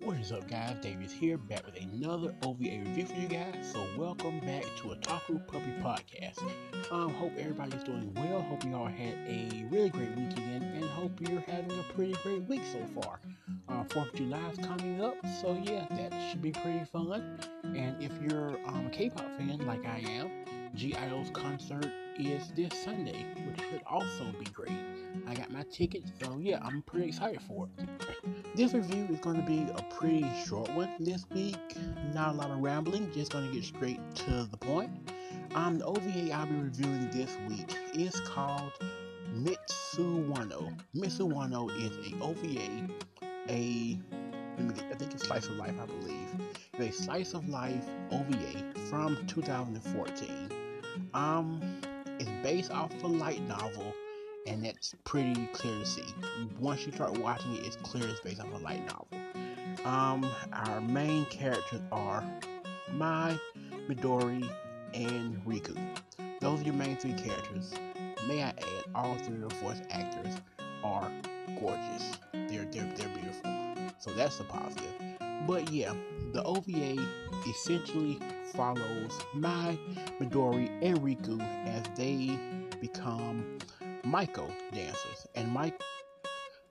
What is up, guys? Davies here, back with another OVA review for you guys. So, welcome back to a Otaku Puppy Podcast. Um, hope everybody's doing well. Hope you all had a really great weekend, and hope you're having a pretty great week so far. Uh, Fourth of July is coming up, so yeah, that should be pretty fun. And if you're um, a K-pop fan like I am, (G)I-DLE's concert is this Sunday, which should also be great. I got my tickets, so yeah, I'm pretty excited for it. This review is going to be a pretty short one this week. Not a lot of rambling, just going to get straight to the point. Um, the OVA I'll be reviewing this week is called Mitsuwano. Mitsuwano is a OVA, a I think it's Slice of Life, I believe. It's a Slice of Life OVA from 2014. Um, it's based off a light novel and that's pretty clear to see. Once you start watching it, it's clear it's based off a light novel. Um, our main characters are Mai, Midori, and Riku. Those are your main three characters. May I add, all three of the voice actors are gorgeous. They're they're they're beautiful. So that's a positive. But yeah, the OVA essentially follows Mai, Midori, and Riku as they become Maiko dancers. And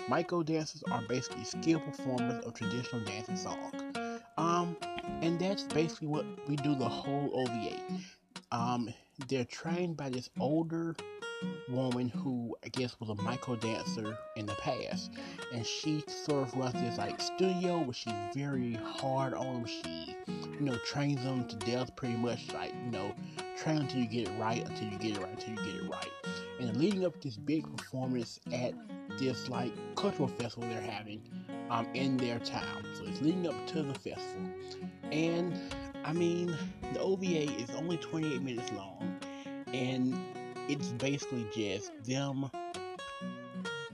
Maiko dancers are basically skilled performers of traditional dance and song. Um, and that's basically what we do the whole OVA. Um, they're trained by this older woman who I guess was a Maiko dancer in the past, and she sort of runs this like studio where she's very hard on them. She, you know, trains them to death pretty much, like you know, train until you get it right, until you get it right, until you get it right. And leading up to this big performance at this like cultural festival they're having um, in their town. So it's leading up to the festival. And I mean, the OVA is only 28 minutes long, and it's basically just them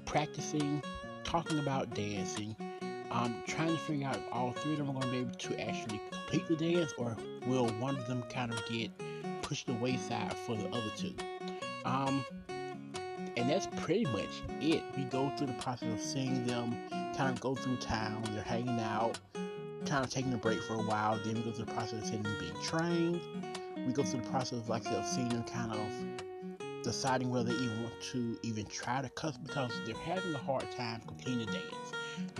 practicing, talking about dancing, um, trying to figure out if all three of them are going to be able to actually complete the dance, or will one of them kind of get pushed to the wayside for the other two. Um, and that's pretty much it. We go through the process of seeing them kind of go through town. They're hanging out, kind of taking a break for a while. Then we go through the process of seeing them being trained. We go through the process of like of seeing them kind of deciding whether even want to even try to cuss because they're having a hard time completing the dance.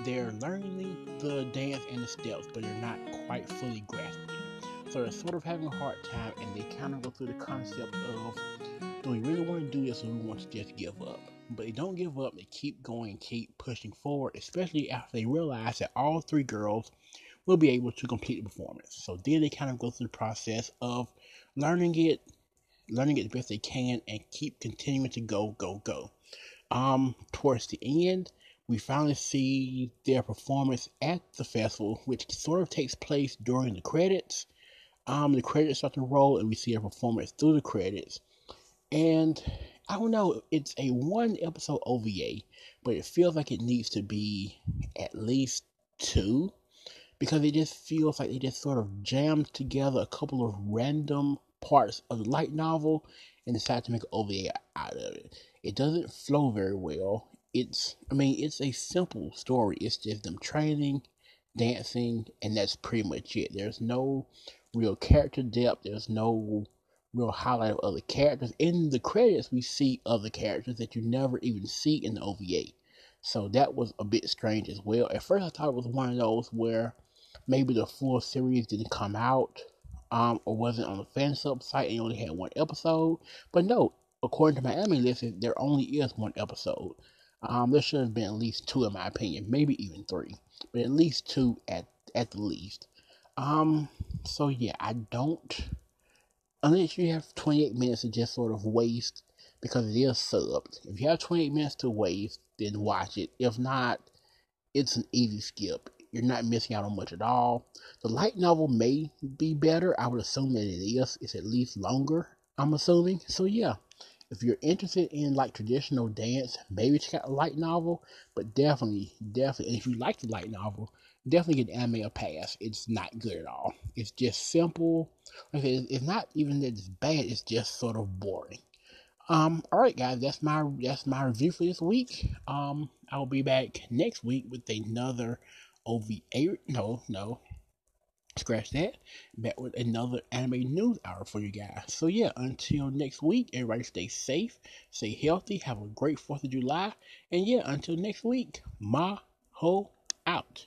They're learning the dance and the steps, but they're not quite fully grasping it. So they're sort of having a hard time, and they kind of go through the concept of do we really want to do this or do we want to just give up? But they don't give up, they keep going, keep pushing forward, especially after they realize that all three girls will be able to complete the performance. So then they kind of go through the process of learning it, learning it the best they can, and keep continuing to go, go, go. Um, towards the end, we finally see their performance at the festival, which sort of takes place during the credits. Um, the credits start to roll, and we see their performance through the credits. And I don't know, it's a one episode OVA, but it feels like it needs to be at least two because it just feels like they just sort of jammed together a couple of random parts of the light novel and decided to make an OVA out of it. It doesn't flow very well. It's, I mean, it's a simple story. It's just them training, dancing, and that's pretty much it. There's no real character depth. There's no real highlight of other characters. In the credits, we see other characters that you never even see in the OVA. So that was a bit strange as well. At first, I thought it was one of those where maybe the full series didn't come out um, or wasn't on the fan sub site and only had one episode. But no, according to MyAnimeList, there only is one episode. Um, there should have been at least two, in my opinion, maybe even three, but at least two at at the least. Um, so yeah, I don't unless you have 28 minutes to just sort of waste because it is subbed. If you have 28 minutes to waste, then watch it. If not, it's an easy skip. You're not missing out on much at all. The light novel may be better. I would assume that it is. It's at least longer, I'm assuming. So, yeah, if you're interested in like traditional dance, maybe check out a light novel. But definitely, definitely, if you like the light novel, definitely give anime a pass. It's not good at all. It's just simple. It's not even that it's bad. It's just sort of boring. Um, all right, guys, that's my that's my review for this week. Um, I'll be back next week with another OVA. No, no. Scratch that. Back with another anime news hour for you guys. So yeah, until next week, everybody stay safe, stay healthy, have a great 4th of July. And yeah, until next week, Ma Ho out.